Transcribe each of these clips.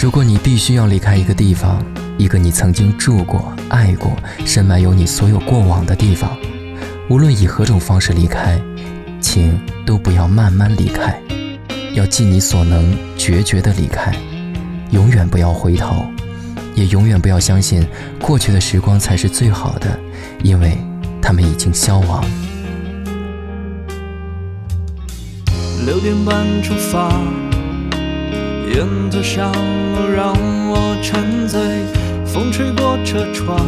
如果你必须要离开一个地方，一个你曾经住过、爱过、深埋有你所有过往的地方，无论以何种方式离开，请都不要慢慢离开，要尽你所能，决绝的离开，永远不要回头，也永远不要相信过去的时光才是最好的，因为他们已经消亡。六点半出发，沿着小路让我沉醉，风吹过车窗，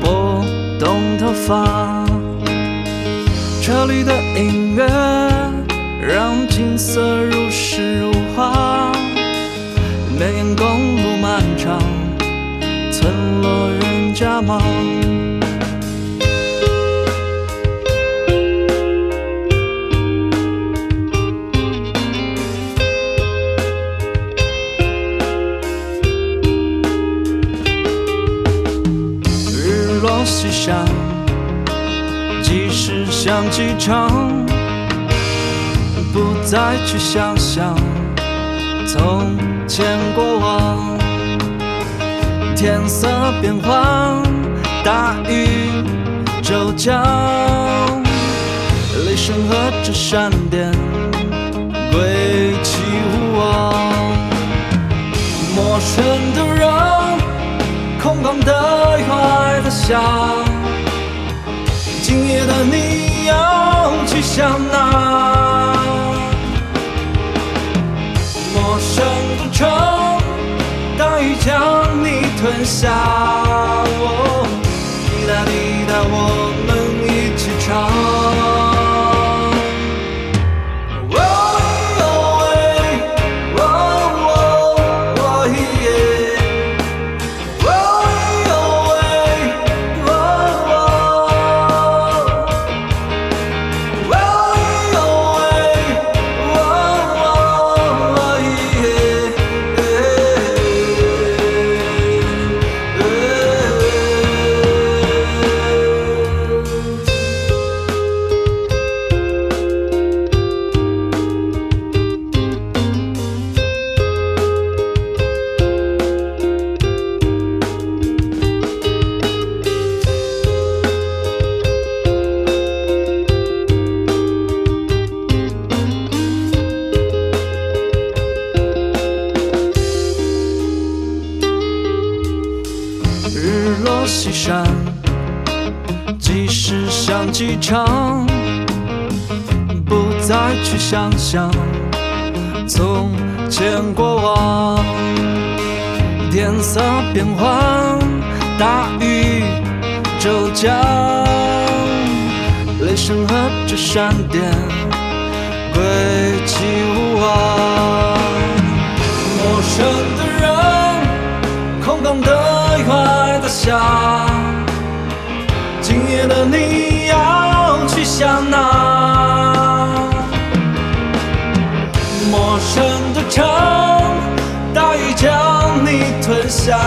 拨动头发。车里的音乐让景色如诗如画，绵延公路漫长，村落人家忙。西山，即使像机场，不再去想象从前过往。天色变幻，大雨骤降，雷声和着闪电，归期无望。陌生的下，今夜的你要去向哪？陌生的城，大雨将你吞下。山，即使像机场，不再去想象从前过往。天色变幻，大雨骤降，雷声和着闪电，归期无望。下，今夜的你要去向哪？陌生的城，大雨将你吞下。